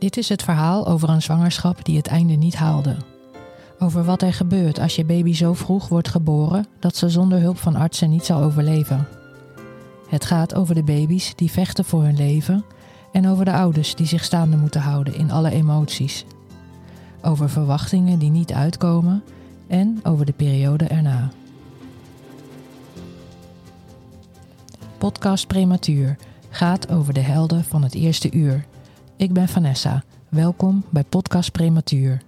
Dit is het verhaal over een zwangerschap die het einde niet haalde. Over wat er gebeurt als je baby zo vroeg wordt geboren dat ze zonder hulp van artsen niet zal overleven. Het gaat over de baby's die vechten voor hun leven en over de ouders die zich staande moeten houden in alle emoties. Over verwachtingen die niet uitkomen en over de periode erna. Podcast Prematuur gaat over de helden van het eerste uur. Ik ben Vanessa. Welkom bij Podcast Prematuur.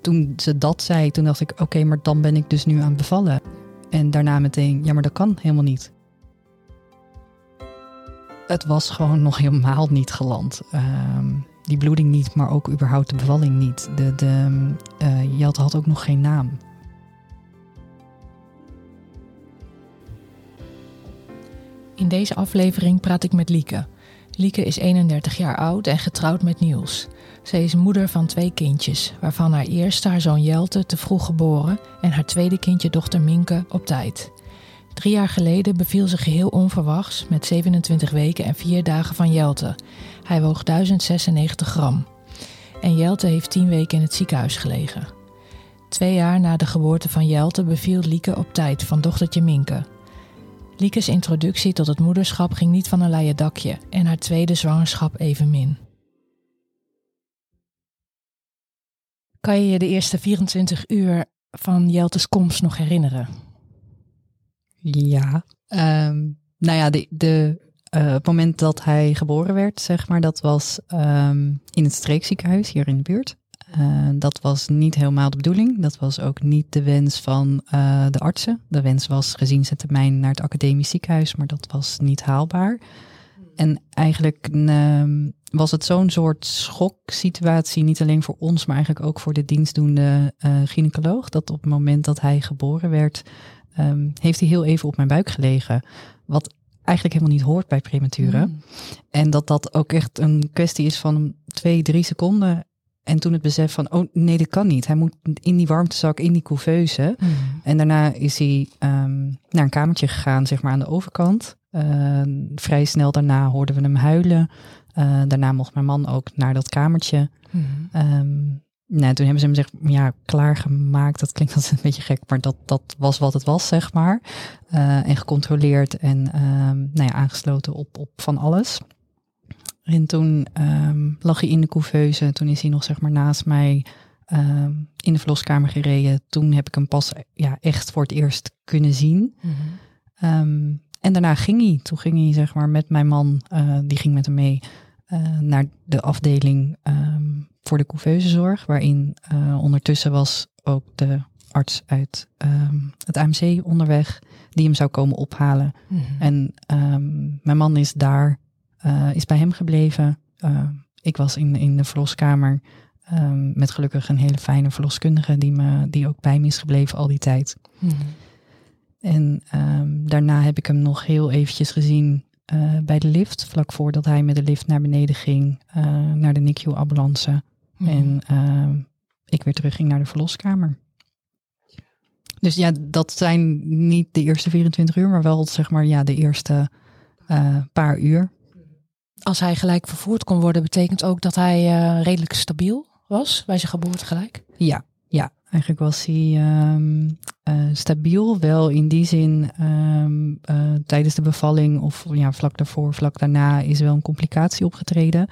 Toen ze dat zei, toen dacht ik: oké, maar dan ben ik dus nu aan bevallen. En daarna meteen: ja, maar dat kan helemaal niet. Het was gewoon nog helemaal niet geland. Ehm, die bloeding niet, maar ook überhaupt de bevalling niet. De, de, uh, Jelte had ook nog geen naam. In deze aflevering praat ik met Lieke. Lieke is 31 jaar oud en getrouwd met Niels. Ze is moeder van twee kindjes, waarvan haar eerste, haar zoon Jelte, te vroeg geboren en haar tweede kindje, dochter Minke, op tijd. Drie jaar geleden beviel ze geheel onverwachts met 27 weken en 4 dagen van Jelte. Hij woog 1096 gram. En Jelte heeft 10 weken in het ziekenhuis gelegen. Twee jaar na de geboorte van Jelte beviel Lieke op tijd van dochtertje Minke. Liekes introductie tot het moederschap ging niet van een leien dakje en haar tweede zwangerschap evenmin. Kan je je de eerste 24 uur van Jeltes komst nog herinneren? Ja, um, nou ja, de, de, uh, het moment dat hij geboren werd, zeg maar, dat was um, in het streekziekenhuis hier in de buurt. Uh, dat was niet helemaal de bedoeling. Dat was ook niet de wens van uh, de artsen. De wens was gezien zijn termijn naar het academisch ziekenhuis, maar dat was niet haalbaar. En eigenlijk uh, was het zo'n soort schoksituatie, niet alleen voor ons, maar eigenlijk ook voor de dienstdoende uh, gynaecoloog. Dat op het moment dat hij geboren werd, um, heeft hij heel even op mijn buik gelegen. Wat eigenlijk helemaal niet hoort bij prematuren. Mm. En dat dat ook echt een kwestie is van twee, drie seconden. En toen het besef van, oh nee, dat kan niet. Hij moet in die warmtezak, in die couveuse. Mm. En daarna is hij um, naar een kamertje gegaan, zeg maar aan de overkant. Uh, vrij snel daarna hoorden we hem huilen. Uh, daarna mocht mijn man ook naar dat kamertje. Mm. Um, nou, toen hebben ze hem zeg, ja, klaargemaakt. Dat klinkt altijd een beetje gek, maar dat, dat was wat het was, zeg maar. Uh, en gecontroleerd en um, nou ja, aangesloten op, op van alles. En toen um, lag hij in de couveuse. Toen is hij nog zeg maar naast mij um, in de verloskamer gereden. Toen heb ik hem pas ja, echt voor het eerst kunnen zien. Mm -hmm. um, en daarna ging hij. Toen ging hij zeg maar met mijn man, uh, die ging met hem mee, uh, naar de afdeling voor de couveusezorg. Waarin uh, ondertussen was ook de arts uit het AMC onderweg. Die hem zou komen ophalen. Mm -hmm. En mijn man is daar uh, is bij hem gebleven. Uh, ik was in, in de verloskamer um, met gelukkig een hele fijne verloskundige die, me, die ook bij me is gebleven al die tijd. Mm. En um, daarna heb ik hem nog heel eventjes gezien uh, bij de lift, vlak voordat hij met de lift naar beneden ging, naar de NICU-ambulance. Mm. En ik weer terug ging naar de verloskamer. Dus ja, dat zijn niet de eerste 24 uur, maar wel zeg maar ja, de eerste paar uur als hij gelijk vervoerd kon worden, betekent ook dat hij uh, redelijk stabiel was bij zijn geboorte gelijk? Ja, ja. Eigenlijk was hij um, uh, stabiel, wel in die zin um, uh, tijdens de bevalling of ja, vlak daarvoor, vlak daarna is wel een complicatie opgetreden.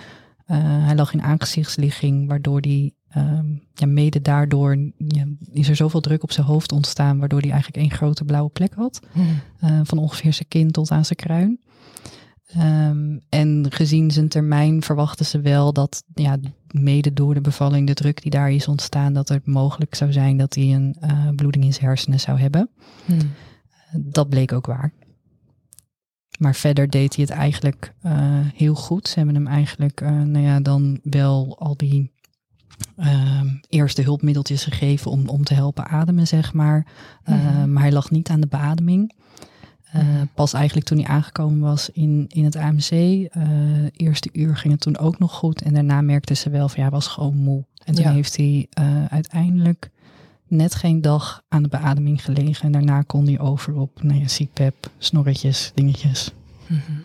hij lag in aangezichtsligging, waardoor hij um, ja, mede daardoor ja, is er zoveel druk op zijn hoofd ontstaan, waardoor hij eigenlijk één grote blauwe plek had. Hmm. van ongeveer zijn kin tot aan zijn kruin. Um, en gezien zijn termijn verwachten ze wel dat, ja, mede door de bevalling, de druk die daar is ontstaan, dat het mogelijk zou zijn dat hij een uh, bloeding in zijn hersenen zou hebben. Hmm. Dat bleek ook waar. Maar verder deed hij het eigenlijk uh, heel goed. Ze hebben hem eigenlijk, uh, nou ja, dan wel al die uh, eerste hulpmiddeltjes gegeven om, om te helpen ademen, zeg maar. Mm. Maar hij lag niet aan de beademing. Uh, pas eigenlijk toen hij aangekomen was in, in het AMC, uh, eerste uur ging het toen ook nog goed. En daarna merkte ze wel van ja, hij was gewoon moe. En toen ja. heeft hij uh, uiteindelijk net geen dag aan de beademing gelegen. En daarna kon hij over op nou ja, CPAP, snorretjes, dingetjes. Mm -hmm.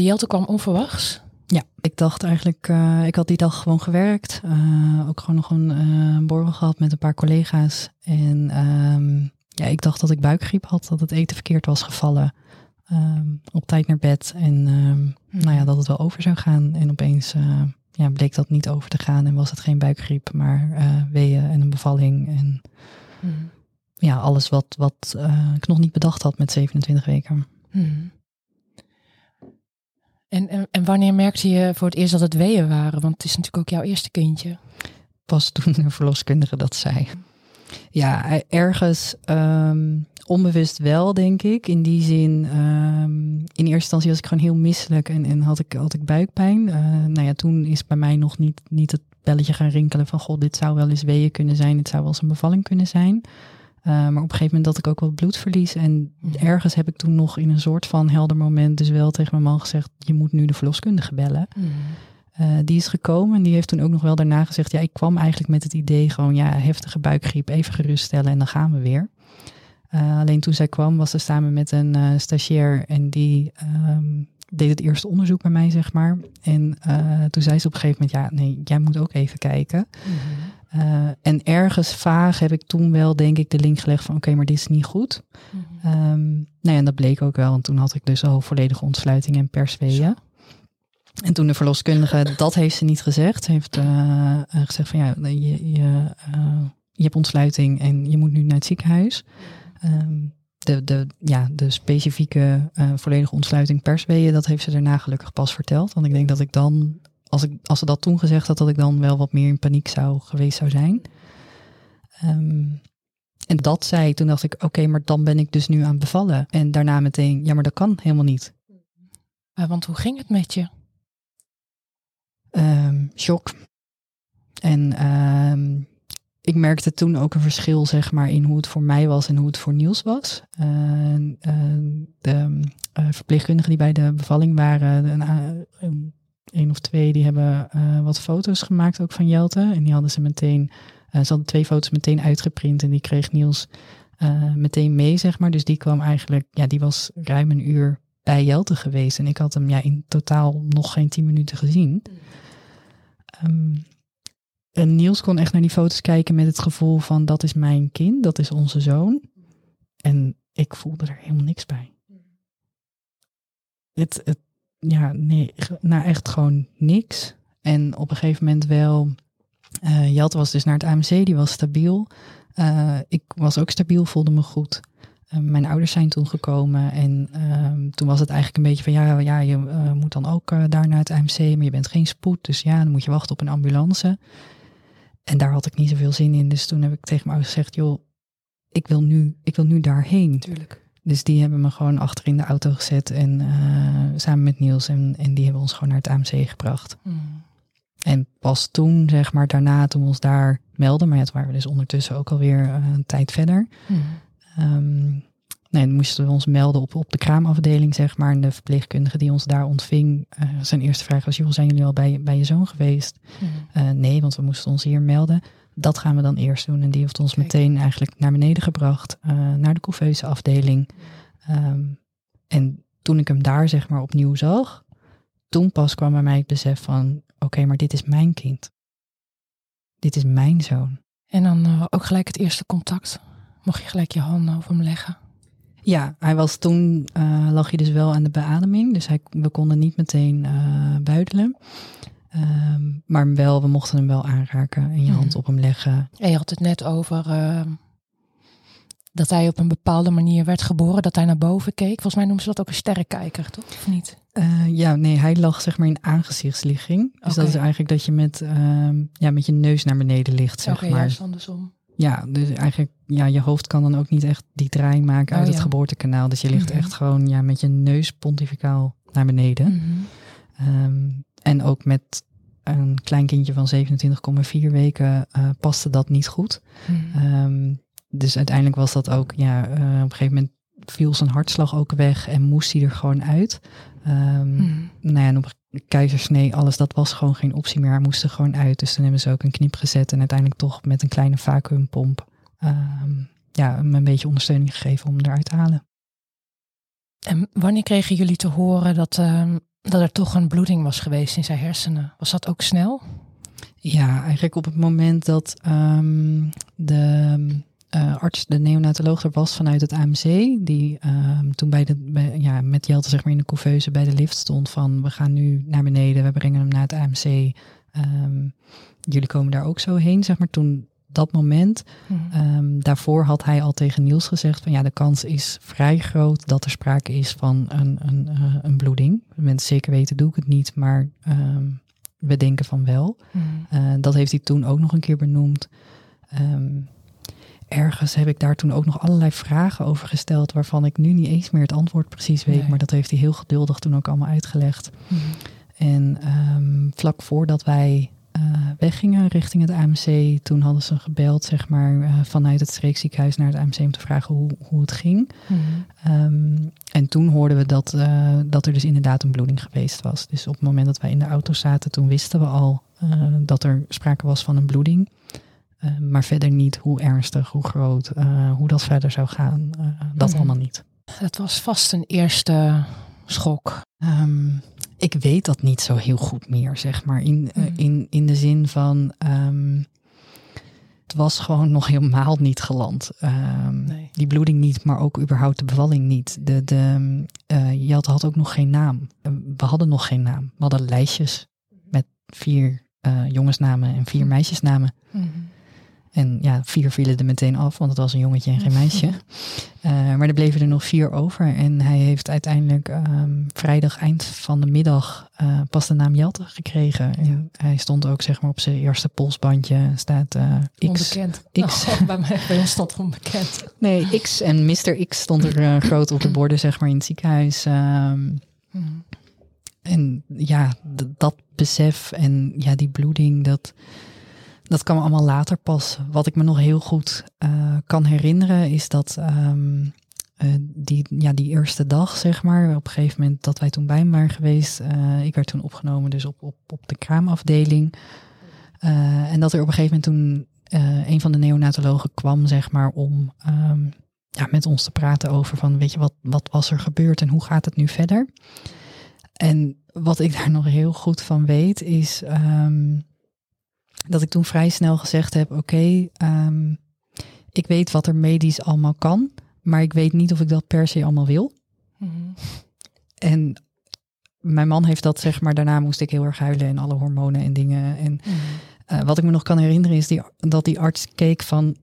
Jelte kwam onverwachts. Ja, ik dacht eigenlijk, uh, ik had die dag gewoon gewerkt. Uh, ook gewoon nog een uh, borrel gehad met een paar collega's. En um, ja, ik dacht dat ik buikgriep had, dat het eten verkeerd was gevallen. Um, op tijd naar bed en um, nou ja, dat het wel over zou gaan. En opeens ja, bleek dat niet over te gaan en was het geen buikgriep, maar weeën en een bevalling. En mm. ja, alles wat, wat ik nog niet bedacht had met 27 weken. Mm. En, en, en, wanneer merkte je voor het eerst dat het weeën waren? Want het is natuurlijk ook jouw eerste kindje. Pas toen de verloskundige dat zei. Ja, ergens um, onbewust wel, denk ik. In die zin, um, in eerste instantie was ik gewoon heel misselijk en, en had, ik, had ik buikpijn. Uh, nou ja, toen is bij mij nog niet, niet het belletje gaan rinkelen van... god, dit zou wel eens weeën kunnen zijn, dit zou wel eens een bevalling kunnen zijn... Uh, maar op een gegeven moment dat ik ook wel bloedverlies. En mhm. ergens heb ik toen nog in een soort van helder moment dus wel tegen mijn man gezegd, je moet nu de verloskundige bellen. Mm. Uh, die is gekomen en die heeft toen ook nog wel daarna gezegd, ja, ik kwam eigenlijk met het idee gewoon, ja, heftige buikgriep, even geruststellen en dan gaan we weer. Uh, alleen toen zij kwam was ze samen met een stagiair en die um, deed het eerste onderzoek bij mij, zeg maar. En toen zei ze op een gegeven moment, ja, nee, jij moet ook even kijken. Mm uh, en ergens vaag heb ik toen wel, denk ik, de link gelegd van oké, maar dit is niet goed. Mm -hmm. um, nou ja, en dat bleek ook wel, want toen had ik dus al volledige ontsluiting en persweeën. En toen de verloskundige, dat heeft ze niet gezegd. Ze heeft uh, gezegd van ja, je, je, uh, je hebt ontsluiting en je moet nu naar het ziekenhuis. Um, de, de, ja, de specifieke volledige ontsluiting persweeën, dat heeft ze daarna gelukkig pas verteld. Want ik denk dat ik dan als, ik, als ze dat toen gezegd had, dat ik dan wel wat meer in paniek zou geweest zou zijn. Um, en dat zei, toen dacht ik, oké, maar dan ben ik dus nu aan bevallen. En daarna meteen, ja, maar dat kan helemaal niet. Want hoe ging het met je? Um, shock. En um, ik merkte toen ook een verschil, zeg maar, in hoe het voor mij was en hoe het voor Niels was. Uh, de uh, verpleegkundigen die bij de bevalling waren, een, één of twee, die hebben uh, wat foto's gemaakt ook van Jelte. En die hadden ze meteen, uh, ze hadden twee foto's meteen uitgeprint en die kreeg Niels meteen mee, zeg maar. Dus die kwam eigenlijk, ja, die was ruim een uur bij Jelte geweest. En ik had hem ja, in totaal nog geen tien minuten gezien. Um, en Niels kon echt naar die foto's kijken met het gevoel van dat is mijn kind, dat is onze zoon. En ik voelde er helemaal niks bij. Het, het, ja, nee, nou echt gewoon niks. En op een gegeven moment wel, uh, was dus naar het AMC, die was stabiel. Uh, ik was ook stabiel, voelde me goed. Uh, mijn ouders zijn toen gekomen en ehm, toen was het eigenlijk een beetje van ja, ja je moet dan ook daar naar het AMC, maar je bent geen spoed, dus ja, dan moet je wachten op een ambulance. En daar had ik niet zoveel zin in, dus toen heb ik tegen mijn ouders gezegd, joh, ik wil nu, ik wil nu daarheen. Tuurlijk. Dus die hebben me gewoon achter in de auto gezet en uh, samen met Niels en, en die hebben ons gewoon naar het AMC gebracht. Mm. En pas toen, zeg maar, daarna toen we ons daar melden, maar ja, toen waren we dus ondertussen ook alweer een tijd verder. Mm. Um, nee, dan moesten we ons melden op, op de kraamafdeling, zeg maar. En de verpleegkundige die ons daar ontving, uh, zijn eerste vraag was, joh, zijn jullie al bij, bij je zoon geweest? Mm. nee, want we moesten ons hier melden dat gaan we dan eerst doen. En die heeft ons meteen eigenlijk naar beneden gebracht, uh, naar de couveuse afdeling. Um, en toen ik hem daar zeg maar opnieuw zag, toen pas kwam bij mij het besef van, oké, okay, maar dit is mijn kind. Dit is mijn zoon. En dan ook gelijk het eerste contact. Mocht je gelijk je handen over hem leggen? Ja, hij was toen, uh, lag hij dus wel aan de beademing. Dus hij, we konden niet meteen uh, buidelen. Um, maar wel, we mochten hem wel aanraken en je hand mhm. op hem leggen. En je had het net over uh, dat hij op een bepaalde manier werd geboren, dat hij naar boven keek. Volgens mij noemen ze dat ook een sterrenkijker, toch? Of niet? Uh, ja, nee, hij lag zeg maar in aangezichtsligging. Dus okay. dat is eigenlijk dat je met, uh, ja, met je neus naar beneden ligt, zeg okay, maar. Ja, andersom. Ja, dus eigenlijk, ja, je hoofd kan dan ook niet echt die draai maken uit oh, het geboortekanaal. Dus je ligt mm -hmm. echt gewoon ja, met je neus pontificaal naar beneden. Mm -hmm. um, en ook met een klein kindje van 27,4 weken uh, paste dat niet goed. Mm. Um, dus uiteindelijk was dat ook, ja, uh, op een gegeven moment viel zijn hartslag ook weg en moest hij er gewoon uit. Um, mm. Nou ja, en op keizersnee, alles, dat was gewoon geen optie meer. Hij moest er gewoon uit. Dus toen hebben ze ook een knip gezet en uiteindelijk toch met een kleine vacuümpomp um, ja, hem een beetje ondersteuning gegeven om eruit te halen. En wanneer kregen jullie te horen dat, uh, dat er toch een bloeding was geweest in zijn hersenen. Was dat ook snel? Ja, eigenlijk op het moment dat ehm, de uh, arts, de neonatoloog er was vanuit het AMC, die um, toen bij de, bij, ja, met Jelte zeg maar in de couveuse bij de lift stond van we gaan nu naar beneden, we brengen hem naar het AMC. Um, ehm, jullie komen daar ook zo heen, zeg maar. Toen dat moment, mm. daarvoor had hij al tegen Niels gezegd van ja, de kans is vrij groot dat er sprake is van een, een, uh, een bloeding. Mensen zeker weten doe ik het niet, maar we denken van wel. Uh, dat heeft hij toen ook nog een keer benoemd. Um, ergens heb ik daar toen ook nog allerlei vragen over gesteld, waarvan ik nu niet eens meer het antwoord precies weet. Maar dat heeft hij heel geduldig toen ook allemaal uitgelegd. Mhm. En um, vlak voordat wij uh, weggingen richting het AMC, toen hadden ze gebeld, zeg maar, uh, vanuit het streekziekenhuis naar het AMC om te vragen hoe, hoe het ging. Mhm. Um, en toen hoorden we dat, uh, dat er dus inderdaad een bloeding geweest was. Dus op het moment dat wij in de auto zaten, toen wisten we al dat er sprake was van een bloeding. Uh, maar verder niet hoe ernstig, hoe groot, uh, hoe dat verder zou gaan. Uh, dat mm. allemaal niet. Het was vast een eerste schok. Um, ik weet dat niet zo heel goed meer, zeg maar. In, mm. in, in de zin van. Um, het was gewoon nog helemaal niet geland. Um, nee. Die bloeding niet, maar ook überhaupt de bevalling niet. De, de, Jelte had ook nog geen naam. We hadden nog geen naam. We hadden lijstjes met vier jongensnamen en vier meisjesnamen. Mm. En ja, vier vielen er meteen af, want het was een jongetje en geen meisje. Uh, maar er bleven er nog vier over. En hij heeft uiteindelijk um, vrijdag eind van de middag uh, pas de naam Jelte gekregen. En hij stond ook zeg maar op zijn eerste polsbandje. Staat uh, X. Onbekend. X. Oh, bij, mij, bij ons stond onbekend. Nee, X en Mr. X stond er groot op de borden zeg maar in het ziekenhuis. Um, mm. En ja, dat besef en ja, die bloeding, dat dat kwam allemaal later pas. Wat ik me nog heel goed uh, kan herinneren is dat um, uh, die, ja, die eerste dag, zeg maar, op een gegeven moment dat wij toen bij hem waren geweest. Uh, ik werd toen opgenomen dus op, op, op de kraamafdeling. en dat er op een gegeven moment toen een van de neonatologen kwam, zeg maar, om um, ja, met ons te praten over van, weet je, wat, wat was er gebeurd en hoe gaat het nu verder? En wat ik daar nog heel goed van weet is... Um, dat ik toen vrij snel gezegd heb: Oké, um, ik weet wat er medisch allemaal kan, maar ik weet niet of ik dat per se allemaal wil. Mhm. En mijn man heeft dat, zeg maar, daarna moest ik heel erg huilen en alle hormonen en dingen. En mhm. uh, wat ik me nog kan herinneren is die, dat die arts keek van.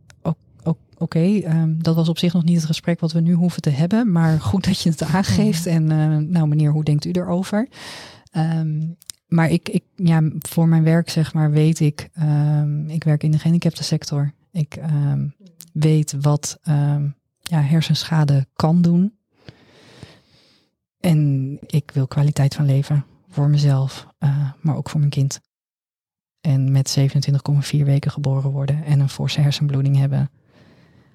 Oké, okay, um, ehm, dat was op zich nog niet het gesprek wat we nu hoeven te hebben, maar goed dat je het aangeeft. Mhm. En uh, nou, meneer, hoe denkt u erover? Um, maar ik, ik, ja, voor mijn werk, zeg maar, weet ik, um, ik werk in de gehandicaptensector. Ik um, weet wat um, ja, hersenschade kan doen. En ik wil kwaliteit van leven voor mezelf, uh, maar ook voor mijn kind. En met 27,4 weken geboren worden en een forse hersenbloeding hebben,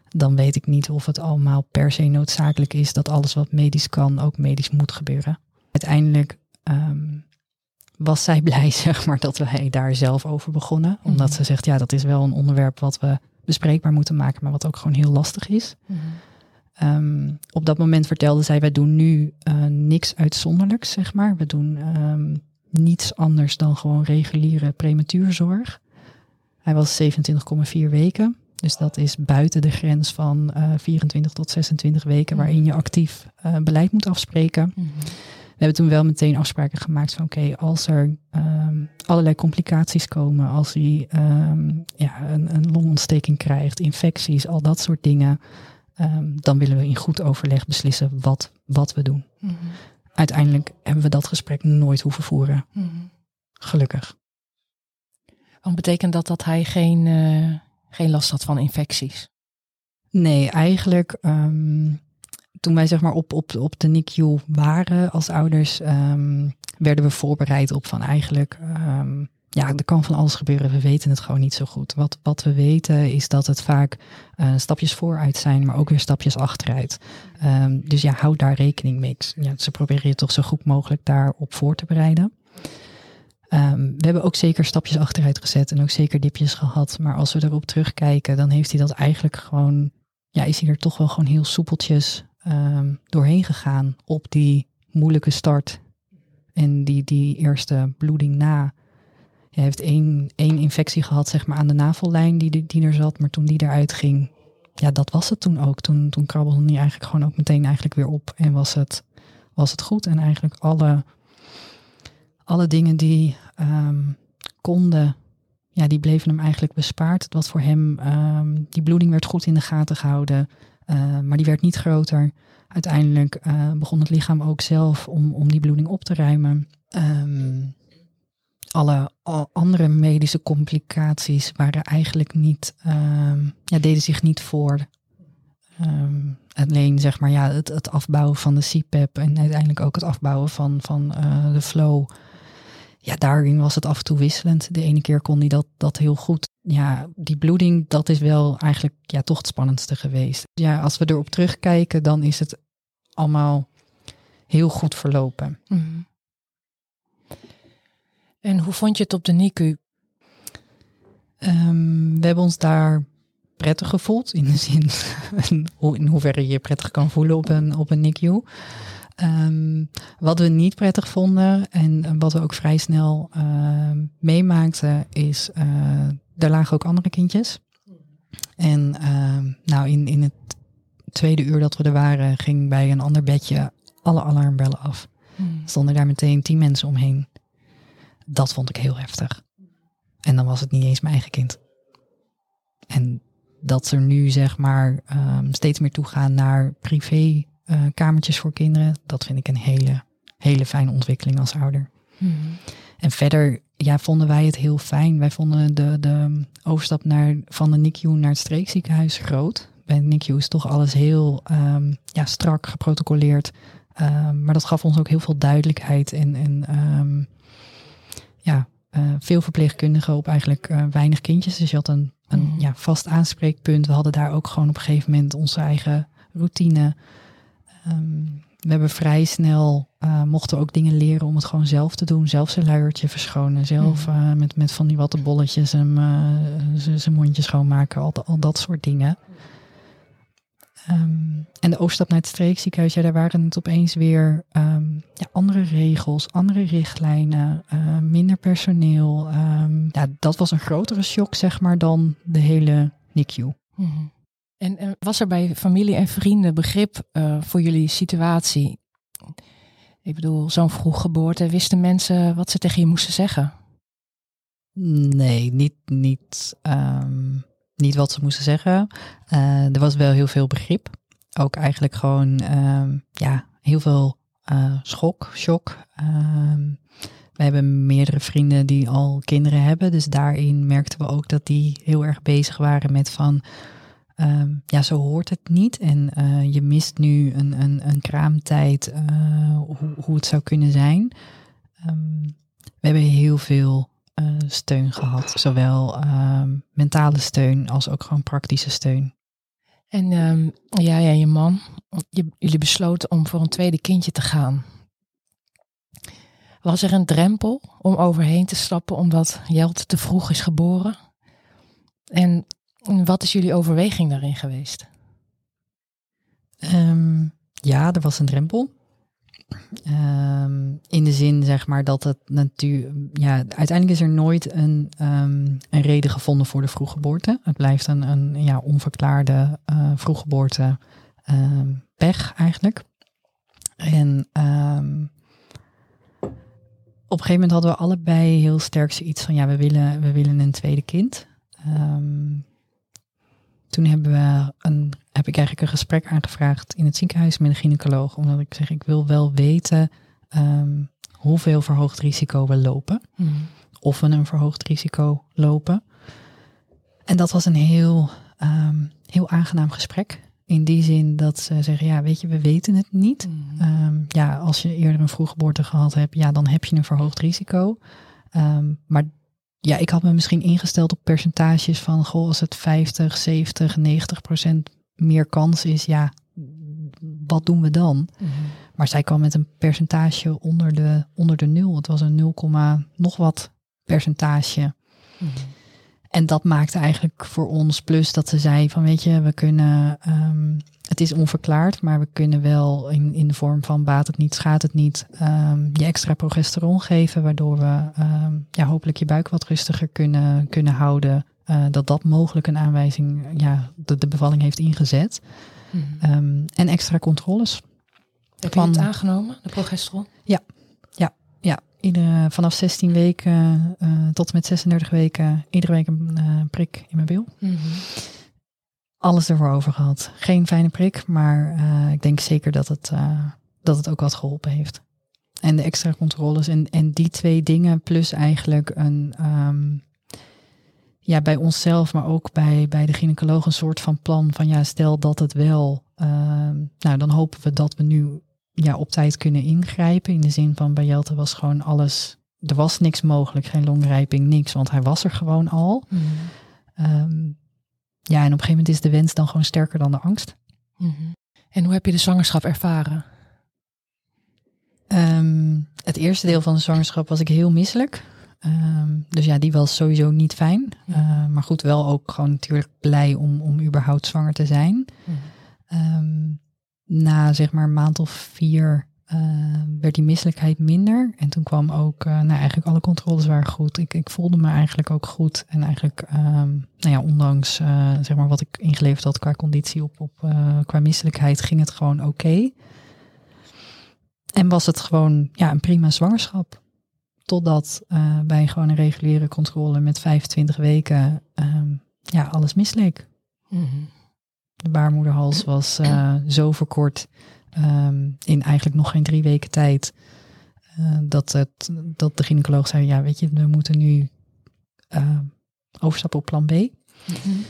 dan weet ik niet of het allemaal per se noodzakelijk is dat alles wat medisch kan ook medisch moet gebeuren. Uiteindelijk was zij blij, zeg maar, dat wij daar zelf over begonnen. Omdat mhm. ze zegt, ja, dat is wel een onderwerp wat we bespreekbaar moeten maken, maar wat ook gewoon heel lastig is. Mhm. Ehm, op dat moment vertelde zij, wij doen nu uh, niks uitzonderlijks, zeg maar. We doen um, niets anders dan gewoon reguliere prematuurzorg. Hij was 27,4 weken. Dus dat is buiten de grens van uh, eh, 24 tot 26 weken, mhm. waarin je actief uh, beleid moet afspreken. Mm hebben toen wel meteen afspraken gemaakt van oké, als er um, allerlei complicaties komen, als hij um, ja, een, een, longontsteking krijgt, infecties, al dat soort dingen, um, dan willen we in goed overleg beslissen wat, wat we doen. Mm -hmm. Uiteindelijk hebben we dat gesprek nooit hoeven voeren. Mm -hmm. Gelukkig. Wat betekent dat dat hij geen, uh, geen last had van infecties? Nee, eigenlijk toen wij zeg maar op, op, op de NICU waren als ouders, um, werden we voorbereid op van eigenlijk, um, ja, er kan van alles gebeuren. We weten het gewoon niet zo goed. Wat, wat we weten is dat het vaak uh, stapjes vooruit zijn, maar ook weer stapjes achteruit. Um, dus ja, houd daar rekening mee. Ja, ze proberen je toch zo goed mogelijk daarop voor te bereiden. We hebben ook zeker stapjes achteruit gezet en ook zeker dipjes gehad. Maar als we erop terugkijken, dan heeft hij dat eigenlijk gewoon, ja, is hij er toch wel gewoon heel soepeltjes um, doorheen gegaan op die moeilijke start En die, die eerste bloeding na. Hij heeft één, één infectie gehad, zeg maar, aan de navellijn die, die er zat. Maar toen die eruit ging, ja, dat was het toen ook. Toen, toen krabbelde hij eigenlijk gewoon ook meteen eigenlijk weer op. En was het, was het goed. En eigenlijk alle, alle dingen die ehm, konden, ja, die bleven hem eigenlijk bespaard. Het was voor hem, ehm, die bloeding werd goed in de gaten gehouden. Uh, maar die werd niet groter. Uiteindelijk uh, begon het lichaam ook zelf om, om die bloeding op te ruimen. Um, alle andere medische complicaties waren eigenlijk niet, um, ja, deden zich niet voor. Um, alleen zeg maar ja, het, het afbouwen van de CPAP en uiteindelijk ook het afbouwen van, van uh, de flow. Ja, daarin was het af en toe wisselend. De ene keer kon hij dat, dat heel goed. Ja, die bloeding, dat is wel eigenlijk ja, toch het spannendste geweest. Ja, als we erop terugkijken, dan is het allemaal heel goed verlopen. Mm -hmm. En hoe vond je het op de NICU? Um, we hebben ons daar prettig gevoeld. In de zin, in hoeverre je je prettig kan voelen op een, op een NICU. Um, wat we niet prettig vonden en wat we ook vrij snel uh, meemaakten, is uh, er lagen ook andere kindjes. En uh, nou, in, in het tweede uur dat we er waren, ging bij een ander bedje alle alarmbellen af. Hmm. Stonden daar meteen tien mensen omheen. Dat vond ik heel heftig. En dan was het niet eens mijn eigen kind. En dat ze er nu zeg maar um, steeds meer toe gaan naar privé uh, kamertjes voor kinderen, dat vind ik een hele, hele fijne ontwikkeling als ouder. Mm. En verder ja, vonden wij het heel fijn. Wij vonden de, de overstap naar, van de NICU naar het streekziekenhuis groot. Bij de NICU is toch alles heel um, ja, strak geprotocoleerd. Um, maar dat gaf ons ook heel veel duidelijkheid en, en um, ja, uh, veel verpleegkundigen op eigenlijk uh, weinig kindjes. Dus je had een, een mm. ja, vast aanspreekpunt. We hadden daar ook gewoon op een gegeven moment onze eigen routine. Um, we hebben vrij snel, uh, mochten ook dingen leren om het gewoon zelf te doen. Zelf zijn luiertje verschonen. Zelf mm. met, met van die wattenbolletjes en zijn mondje schoonmaken. Al, al dat soort dingen. Um, en de overstap naar het streekziekenhuis, ja, daar waren het opeens weer um, ja, andere regels, andere richtlijnen, uh, minder personeel. Um, ja, dat was een grotere shock, zeg maar, dan de hele NICU. Mm-hmm. En, was er bij familie en vrienden begrip uh, voor jullie situatie? Ik bedoel, zo'n vroeg geboorte, wisten mensen wat ze tegen je moesten zeggen? Nee, niet, niet um, niet wat ze moesten zeggen. Uh, er was wel heel veel begrip. Ook eigenlijk gewoon uh, ja, heel veel uh, schok, shock. Ehm, we hebben meerdere vrienden die al kinderen hebben. Dus daarin merkten we ook dat die heel erg bezig waren met van... Um, ja, zo hoort het niet. En uh, je mist nu een, een, een kraamtijd, uh, hoe, hoe het zou kunnen zijn. Um, we hebben heel veel uh, steun gehad. Zowel uh, mentale steun als ook gewoon praktische steun. En um, ja, ja, je man, je, jullie besloten om voor een tweede kindje te gaan. Was er een drempel om overheen te stappen omdat Jelte te vroeg is geboren? En wat is jullie overweging daarin geweest? Um, ja, er was een drempel. Um, in de zin, zeg maar, dat het natuurlijk. Ja, uiteindelijk is er nooit een, um, een reden gevonden voor de vroeggeboorte. Het blijft een, een ja, onverklaarde uh, vroeggeboorte um, pech eigenlijk. En op een gegeven moment hadden we allebei heel sterk zoiets van: ja, we willen, we willen een tweede kind. Toen hebben we een heb ik eigenlijk een gesprek aangevraagd in het ziekenhuis met een gynaecoloog. Omdat ik zeg, ik wil wel weten um, hoeveel verhoogd risico we lopen. Mm. Of we een verhoogd risico lopen. En dat was een heel, um, heel aangenaam gesprek. In die zin dat ze zeggen, ja, weet je, we weten het niet. Mm. Um, ja, als je eerder een vroeggeboorte gehad hebt, ja, dan heb je een verhoogd risico. maar ja, ik had me misschien ingesteld op percentages van, goh, als het 50, 70, 90 procent meer kans is, ja, wat doen we dan? Mhm. Maar zij kwam met een percentage onder de, onder de nul. Het was een 0, nog wat percentage. Mhm. En dat maakte eigenlijk voor ons plus dat ze zei van weet je, we kunnen, ehm, het is onverklaard, maar we kunnen wel in, in de vorm van baat het niet, schaadt het niet, ehm, je extra progesteron geven, waardoor we ehm, ja, hopelijk je buik wat rustiger kunnen, kunnen houden. Uh, dat dat mogelijk een aanwijzing, ja, de, de bevalling heeft ingezet. Mhm. en extra controles. Heb je het aangenomen, de progesteron? Ja. Iedere, vanaf 16 weken uh, tot en met 36 weken, iedere week een uh, prik in mijn bil. Mm -hmm. Alles ervoor over gehad. Geen fijne prik, maar uh, ik denk zeker dat het, dat het ook wat geholpen heeft. En de extra controles en, en die twee dingen, plus eigenlijk een, um, ja, bij onszelf, maar ook bij, bij de gynaecoloog een soort van plan van ja, stel dat het wel, ehm, nou dan hopen we dat we nu ja, op tijd kunnen ingrijpen. In de zin van bij Jelte was gewoon alles, er was niks mogelijk, geen longrijping, niks, want hij was er gewoon al. Mm. Um, ja, en op een gegeven moment is de wens dan gewoon sterker dan de angst. Mm -hmm. En hoe heb je de zwangerschap ervaren? Um, het eerste deel van de zwangerschap was ik heel misselijk. Um, dus ja, die was sowieso niet fijn. Uh, maar goed, wel ook gewoon natuurlijk blij om, om überhaupt zwanger te zijn. Mm na zeg maar een maand of vier uh, werd die misselijkheid minder. En toen kwam ook, uh, nou eigenlijk alle controles waren goed. Ik, ik voelde me eigenlijk ook goed. En eigenlijk, um, nou ja, ondanks uh, zeg maar wat ik ingeleverd had qua conditie op, op qua misselijkheid, ging het gewoon oké. En was het gewoon ja, een prima zwangerschap. Totdat bij gewoon een reguliere controle met 25 weken um, ja, alles misleek. Mm. De baarmoederhals was uh, zo verkort um, in eigenlijk nog geen drie weken tijd. Uh, dat, het, dat de gynaecoloog zei, ja weet je, we moeten nu uh, overstappen op plan B. Mm -hmm.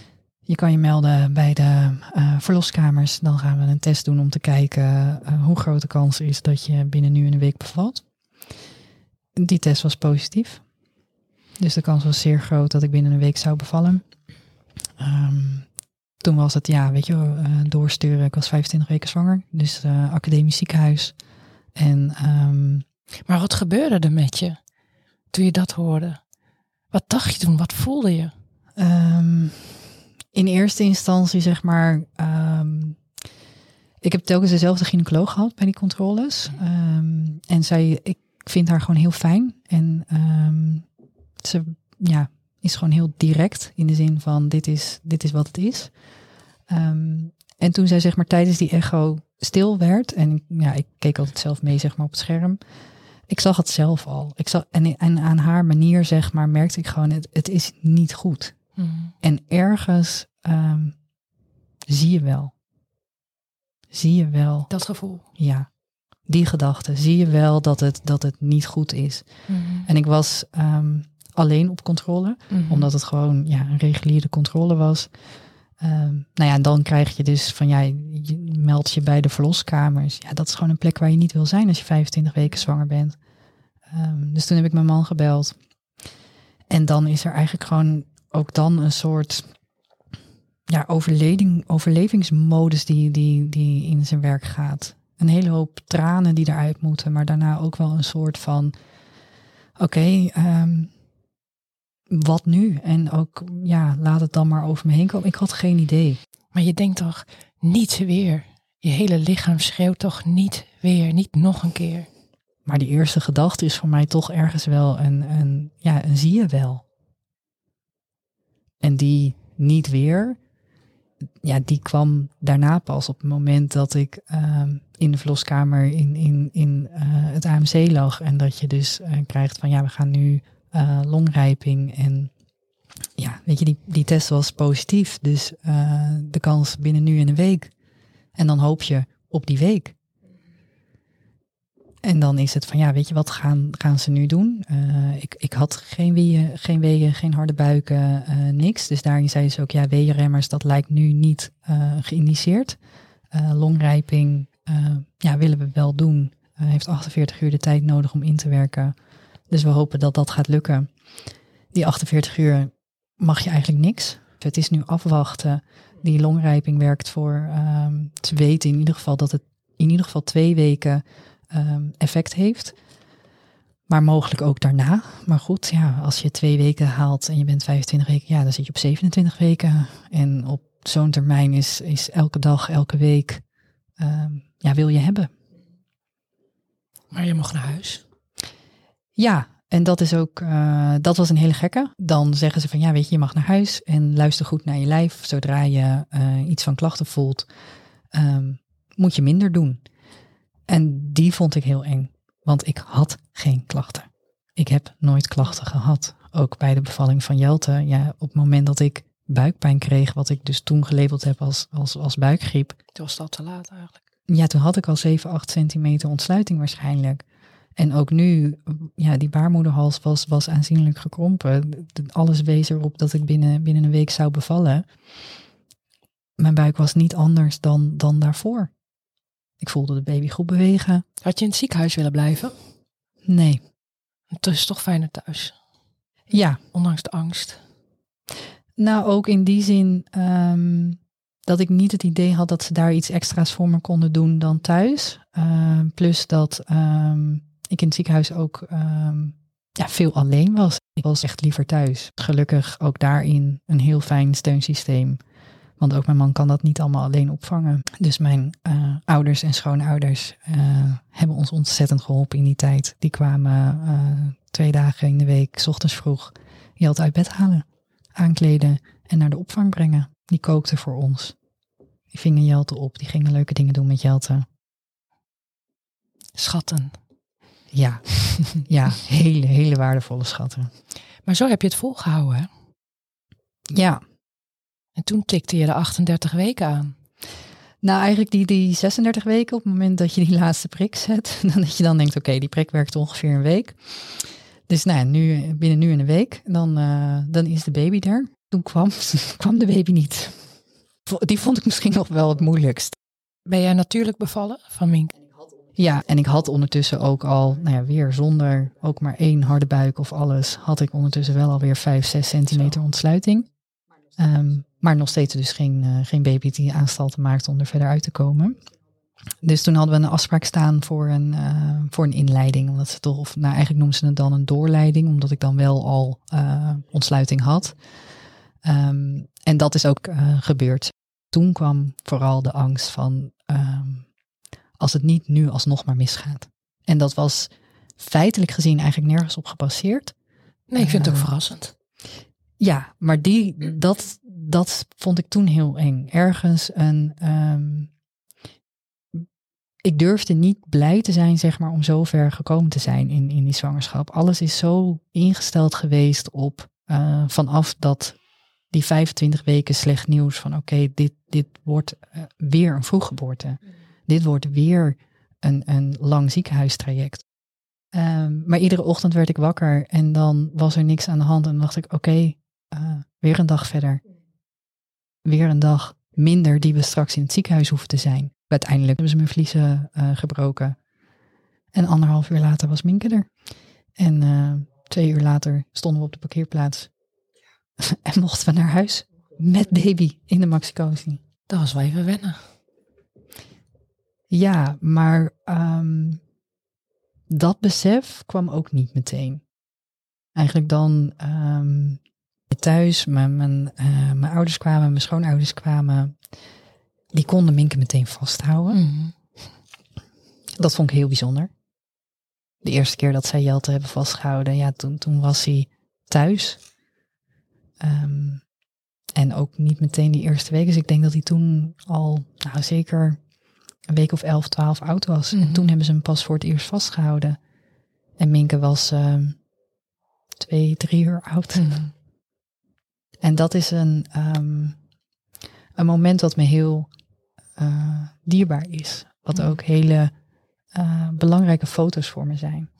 Je kan je melden bij de verloskamers. Dan gaan we een test doen om te kijken hoe groot de kans is dat je binnen nu een week bevalt. Die test was positief. Dus de kans was zeer groot dat ik binnen een week zou bevallen. Um, toen was het, ja, weet je, uh, doorsturen. Ik was 25 weken zwanger, dus uh, academisch ziekenhuis. En, um, maar wat gebeurde er met je toen je dat hoorde? Wat dacht je toen? Wat voelde je? Um, in eerste instantie, zeg maar, um, ik heb telkens dezelfde gynaecoloog gehad bij die controles. en zij, ik vind haar gewoon heel fijn. En ze, ja, is gewoon heel direct in de zin van dit is, dit is wat het is. Um, en toen zij zeg maar tijdens die echo stil werd, en ja, ik keek altijd zelf mee zeg maar op het scherm. Ik zag het zelf al. Ik zag, en, en aan haar manier zeg maar merkte ik gewoon, het, het is niet goed. Mm. En ergens um, zie je wel. Zie je wel. Dat gevoel. Ja die gedachte. Zie je wel dat het, dat het niet goed is. Mm. En ik was um, alleen op controle, mm-hmm. omdat het gewoon ja, een reguliere controle was. Um, nou ja, en dan krijg je dus van ja, je meldt je bij de verloskamers. Ja, dat is gewoon een plek waar je niet wil zijn als je 25 weken zwanger bent. Um, dus toen heb ik mijn man gebeld. En dan is er eigenlijk gewoon ook dan een soort ja, overleving, overlevingsmodus die, die, die in zijn werk gaat. Een hele hoop tranen die eruit moeten, maar daarna ook wel een soort van: oké, okay, um, wat nu? En ook, ja, laat het dan maar over me heen komen. Ik had geen idee. Maar je denkt toch, niet weer. Je hele lichaam schreeuwt toch niet weer, niet nog een keer. Maar die eerste gedachte is voor mij toch ergens wel een, een ja, een zie je wel. En die niet weer, ja, die kwam daarna pas op het moment dat ik uh, in de verloskamer in, in, in uh, het AMC lag. En dat je dus uh, krijgt van ja, we gaan nu uh, longrijping. En ja, weet je, die, die test was positief. Dus uh, de kans binnen nu en een week. En dan hoop je op die week. En dan is het van, ja, weet je wat gaan, gaan ze nu doen? Uh, ik, ik had geen weeën, geen, weeën, geen harde buiken, niks. Dus daarin zei ze ook, ja, weeënremmers, dat lijkt nu niet uh, geïndiceerd. longrijping, ja, willen we wel doen. heeft 48 uur de tijd nodig om in te werken. Dus we hopen dat dat gaat lukken. Die 48 uur mag je eigenlijk niks. Het is nu afwachten. Die longrijping werkt voor um, te weten in ieder geval dat het in ieder geval twee weken um, effect heeft. maar mogelijk ook daarna. Maar goed, ja, als je twee weken haalt en je bent 25 weken, ja, dan zit je op 27 weken. En op zo'n termijn is, is elke dag, elke week, ehm, ja, wil je hebben. Maar je mocht naar huis. Ja, en dat is ook, uh, dat was een hele gekke. Dan zeggen ze van ja, weet je, je mag naar huis en luister goed naar je lijf. Zodra je uh, iets van klachten voelt, um, moet je minder doen. En die vond ik heel eng, want ik had geen klachten. Ik heb nooit klachten gehad. Ook bij de bevalling van Jelte. Ja, op het moment dat ik buikpijn kreeg, wat ik dus toen gelabeld heb als, als, als buikgriep. Toen was dat te laat eigenlijk. Ja, toen had ik al 7, 8 centimeter ontsluiting waarschijnlijk. En ook nu, ja, die baarmoederhals was, was aanzienlijk gekrompen. Alles wees erop dat ik binnen, binnen een week zou bevallen. Mijn buik was niet anders dan, dan daarvoor. Ik voelde de baby goed bewegen. Had je in het ziekenhuis willen blijven? Nee. Het is toch fijner thuis? Ja. Ondanks de angst? Nou, ook in die zin um, dat ik niet het idee had dat ze daar iets extra's voor me konden doen dan thuis. Uh, plus dat um, ik in het ziekenhuis ook um, ja, veel alleen was. Ik was echt liever thuis. Gelukkig ook daarin een heel fijn steunsysteem. Want ook mijn man kan dat niet allemaal alleen opvangen. Dus mijn uh, ouders en schoonouders uh, hebben ons ontzettend geholpen in die tijd. Die kwamen uh, twee dagen in de week, s ochtends vroeg, Jelte uit bed halen, aankleden en naar de opvang brengen. Die kookten voor ons. Die vingen Jelte op, die gingen leuke dingen doen met Jelte. Schatten. Ja, ja, hele, hele waardevolle schatten. Maar zo heb je het volgehouden, hè? Ja. En toen tikte je de 38 weken aan. Nou, eigenlijk die, die 36 weken, op het moment dat je die laatste prik zet, dan dat je dan denkt, oké, okay, die prik werkt ongeveer een week. Dus nou, nu, binnen nu en een week, dan, uh, dan is de baby er. Toen kwam, kwam de baby niet. Die vond ik misschien nog wel het moeilijkst. Ben jij natuurlijk bevallen van Mink? Ja, en ik had ondertussen ook al, nou ja, weer zonder ook maar één harde buik of alles, had ik ondertussen wel alweer 5, 6 centimeter ontsluiting. Um, maar nog steeds dus geen, uh, geen baby die aanstalten maakte om er verder uit te komen. Dus toen hadden we een afspraak staan voor een, uh, voor een inleiding. Omdat ze toch, of nou eigenlijk noemden ze het dan een doorleiding, omdat ik dan wel al uh, ontsluiting had. Um, en dat is ook gebeurd. Toen kwam vooral de angst van als het niet nu alsnog maar misgaat. En dat was feitelijk gezien eigenlijk nergens op gebaseerd. Nee, ik vind het ook verrassend. Ja, maar die, dat, dat vond ik toen heel eng. Ergens een. Um, ik durfde niet blij te zijn, zeg maar, om zo ver gekomen te zijn in, in die zwangerschap. Alles is zo ingesteld geweest op uh, vanaf dat die 25 weken slecht nieuws van oké, okay, dit, dit wordt uh, weer een vroeggeboorte. Dit wordt weer een, een lang ziekenhuistraject. Um, maar iedere ochtend werd ik wakker en dan was er niks aan de hand. En dacht ik, oké, uh, weer een dag verder. Weer een dag minder die we straks in het ziekenhuis hoeven te zijn. Uiteindelijk hebben ze mijn vliezen uh, gebroken. En anderhalf uur later was Minke er. En uh, twee uur later stonden we op de parkeerplaats. en mochten we naar huis met baby in de maxicosi. Dat was wel even wennen. Ja, maar um, dat besef kwam ook niet meteen. Eigenlijk dan um, thuis, mijn, mijn, uh, mijn ouders kwamen, mijn schoonouders kwamen. Die konden Minke meteen vasthouden. Mm -hmm. Dat vond ik heel bijzonder. De eerste keer dat zij Jelte hebben vastgehouden, ja, toen, toen was hij thuis. Um, en ook niet meteen die eerste week. Dus ik denk dat hij toen al, nou zeker een week of elf, twaalf oud was. Mm -hmm. En toen hebben ze hem pas voor het eerst vastgehouden. En Minke was uh, twee, drie uur oud. Mm -hmm. En dat is een, um, een moment wat me heel uh, dierbaar is. Wat mm -hmm. ook hele uh, belangrijke foto's voor me zijn.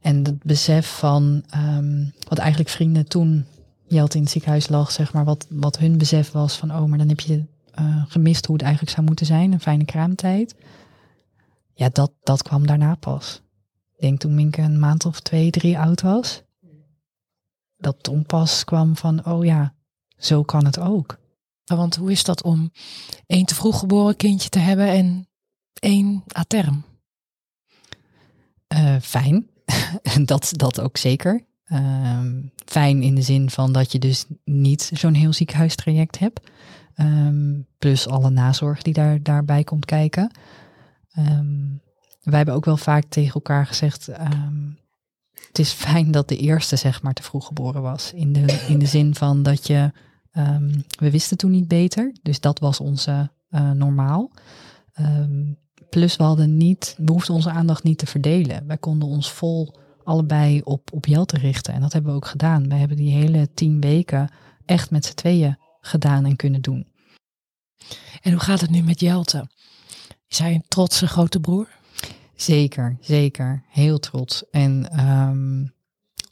En het besef van um, wat eigenlijk vrienden toen Jelte in het ziekenhuis lag, zeg maar, wat, wat hun besef was van, oh, maar dan heb je uh, gemist hoe het eigenlijk zou moeten zijn, een fijne kraamtijd. Ja, dat, dat kwam daarna pas. Ik denk toen Minke een maand of twee, drie oud was. Dat toen pas kwam van, oh ja, zo kan het ook. Want hoe is dat om één te vroeg geboren kindje te hebben en één a term? Uh, fijn, dat, dat ook zeker. Ehm, fijn in de zin van dat je dus niet zo'n heel ziekenhuistraject hebt. Um, plus alle nazorg die daar, daarbij komt kijken. Um, wij hebben ook wel vaak tegen elkaar gezegd. het is fijn dat de eerste, zeg maar, te vroeg geboren was. In de, in de zin van dat je. we wisten toen niet beter. Dus dat was onze uh, normaal. plus we hadden niet, we hoefden onze aandacht niet te verdelen. Wij konden ons vol allebei op, op Jelte richten. En dat hebben we ook gedaan. Wij hebben die hele tien weken echt met z'n tweeën gedaan en kunnen doen. En hoe gaat het nu met Jelte? Is hij een trotse grote broer? Zeker, zeker. Heel trots. En um,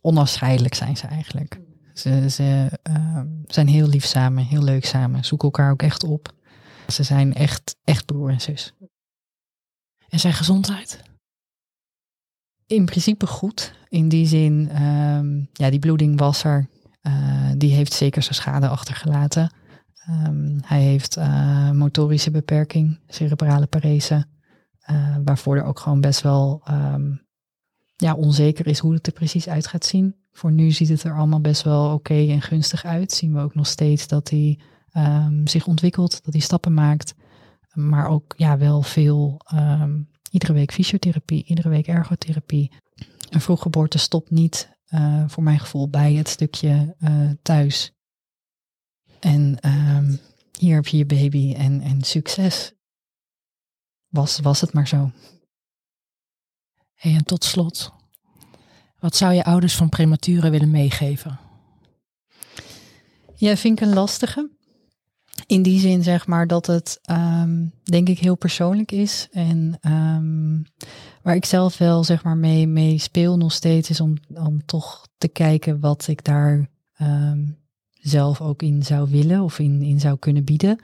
onafscheidelijk zijn ze eigenlijk. Ze, ze ehm, zijn heel lief samen, heel leuk samen, zoeken elkaar ook echt op. Ze zijn echt, echt broer en zus. En zijn gezondheid? in principe goed. In die zin, ehm, ja, die bloeding was er. Uh, die heeft zeker zijn schade achtergelaten. Um, hij heeft uh, motorische beperking, cerebrale parese. Uh, waarvoor er ook gewoon best wel um, ja, onzeker is hoe het er precies uit gaat zien. Voor nu ziet het er allemaal best wel oké en gunstig uit. Zien we ook nog steeds dat hij zich ontwikkelt, dat hij stappen maakt. Maar ook ja, wel veel Iedere week fysiotherapie, iedere week ergotherapie. Een vroeggeboorte stopt niet, uh, voor mijn gevoel, bij het stukje uh, thuis. En um, hier heb je je baby en, en succes. Was, was het maar zo. Hey, en tot slot, wat zou je ouders van premature willen meegeven? Ja, vind ik een lastige in die zin zeg maar dat het um, denk ik heel persoonlijk is. En um, waar ik zelf wel zeg maar mee, mee speel nog steeds is om, om toch te kijken wat ik daar um, zelf ook in zou willen of in, in zou kunnen bieden.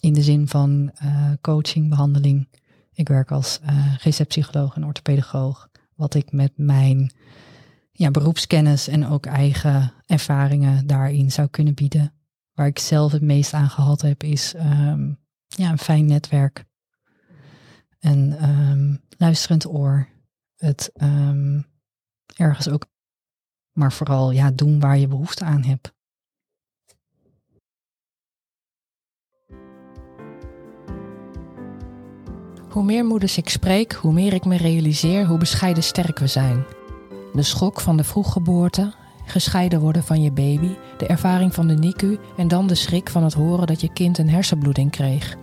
in de zin van uh, coaching, behandeling. Ik werk als uh, GZ-psycholoog en orthopedagoog. Wat ik met mijn ja, beroepskennis en ook eigen ervaringen daarin zou kunnen bieden waar ik zelf het meest aan gehad heb, is um, ja, een fijn netwerk. Een um, luisterend oor. Het um, ergens ook, maar vooral ja, doen waar je behoefte aan hebt. Hoe meer moeders ik spreek, hoe meer ik me realiseer hoe bescheiden sterk we zijn. De schok van de vroeggeboorte gescheiden worden van je baby, de ervaring van de NICU en dan de schrik van het horen dat je kind een hersenbloeding kreeg.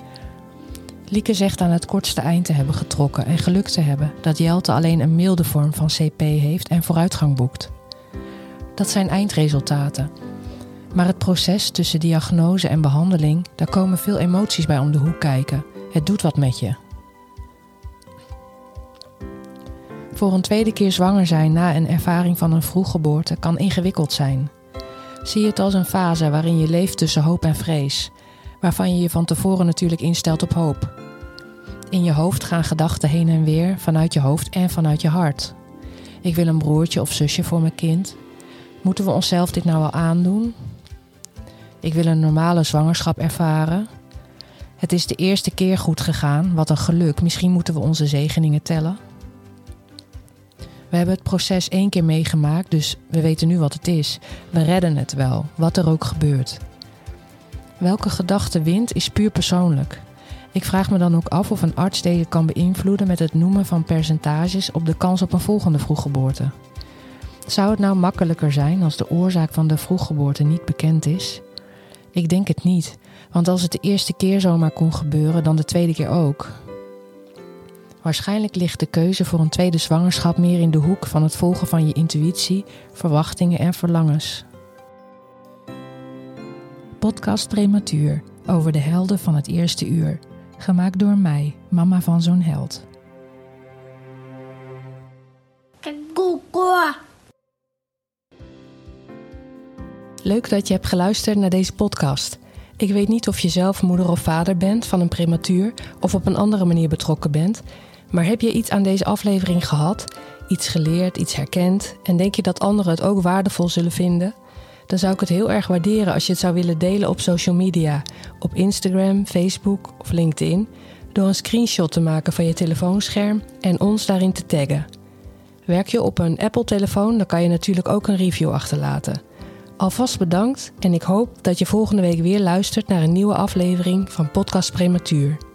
Lieke zegt aan het kortste eind te hebben getrokken en geluk te hebben dat Jelte alleen een milde vorm van CP heeft en vooruitgang boekt. Dat zijn eindresultaten. Maar het proces tussen diagnose en behandeling, daar komen veel emoties bij om de hoek kijken. Het doet wat met je. Voor een tweede keer zwanger zijn na een ervaring van een vroeggeboorte kan ingewikkeld zijn. Zie het als een fase waarin je leeft tussen hoop en vrees, waarvan je je van tevoren natuurlijk instelt op hoop. In je hoofd gaan gedachten heen en weer vanuit je hoofd en vanuit je hart. Ik wil een broertje of zusje voor mijn kind. Moeten we onszelf dit nou wel aandoen? Ik wil een normale zwangerschap ervaren. Het is de eerste keer goed gegaan, wat een geluk. Misschien moeten we onze zegeningen tellen. We hebben het proces één keer meegemaakt, dus we weten nu wat het is. We redden het wel, wat er ook gebeurt. Welke gedachte wint is puur persoonlijk. Ik vraag me dan ook af of een arts deze kan beïnvloeden met het noemen van percentages op de kans op een volgende vroeggeboorte. Zou het nou makkelijker zijn als de oorzaak van de vroeggeboorte niet bekend is? Ik denk het niet, want als het de eerste keer zomaar kon gebeuren, dan de tweede keer ook. Waarschijnlijk ligt de keuze voor een tweede zwangerschap meer in de hoek van het volgen van je intuïtie, verwachtingen en verlangens. Podcast Prematuur over de helden van het eerste uur. Gemaakt door mij, mama van zo'n held. Leuk dat je hebt geluisterd naar deze podcast. Ik weet niet of je zelf moeder of vader bent van een prematuur of op een andere manier betrokken bent. Maar heb je iets aan deze aflevering gehad? Iets geleerd, iets herkend? En denk je dat anderen het ook waardevol zullen vinden? Dan zou ik het heel erg waarderen als je het zou willen delen op social media. Op Instagram, Facebook of LinkedIn. door een screenshot te maken van je telefoonscherm en ons daarin te taggen. Werk je op een Apple-telefoon, dan kan je natuurlijk ook een review achterlaten. Alvast bedankt en ik hoop dat je volgende week weer luistert naar een nieuwe aflevering van Podcast Prematuur.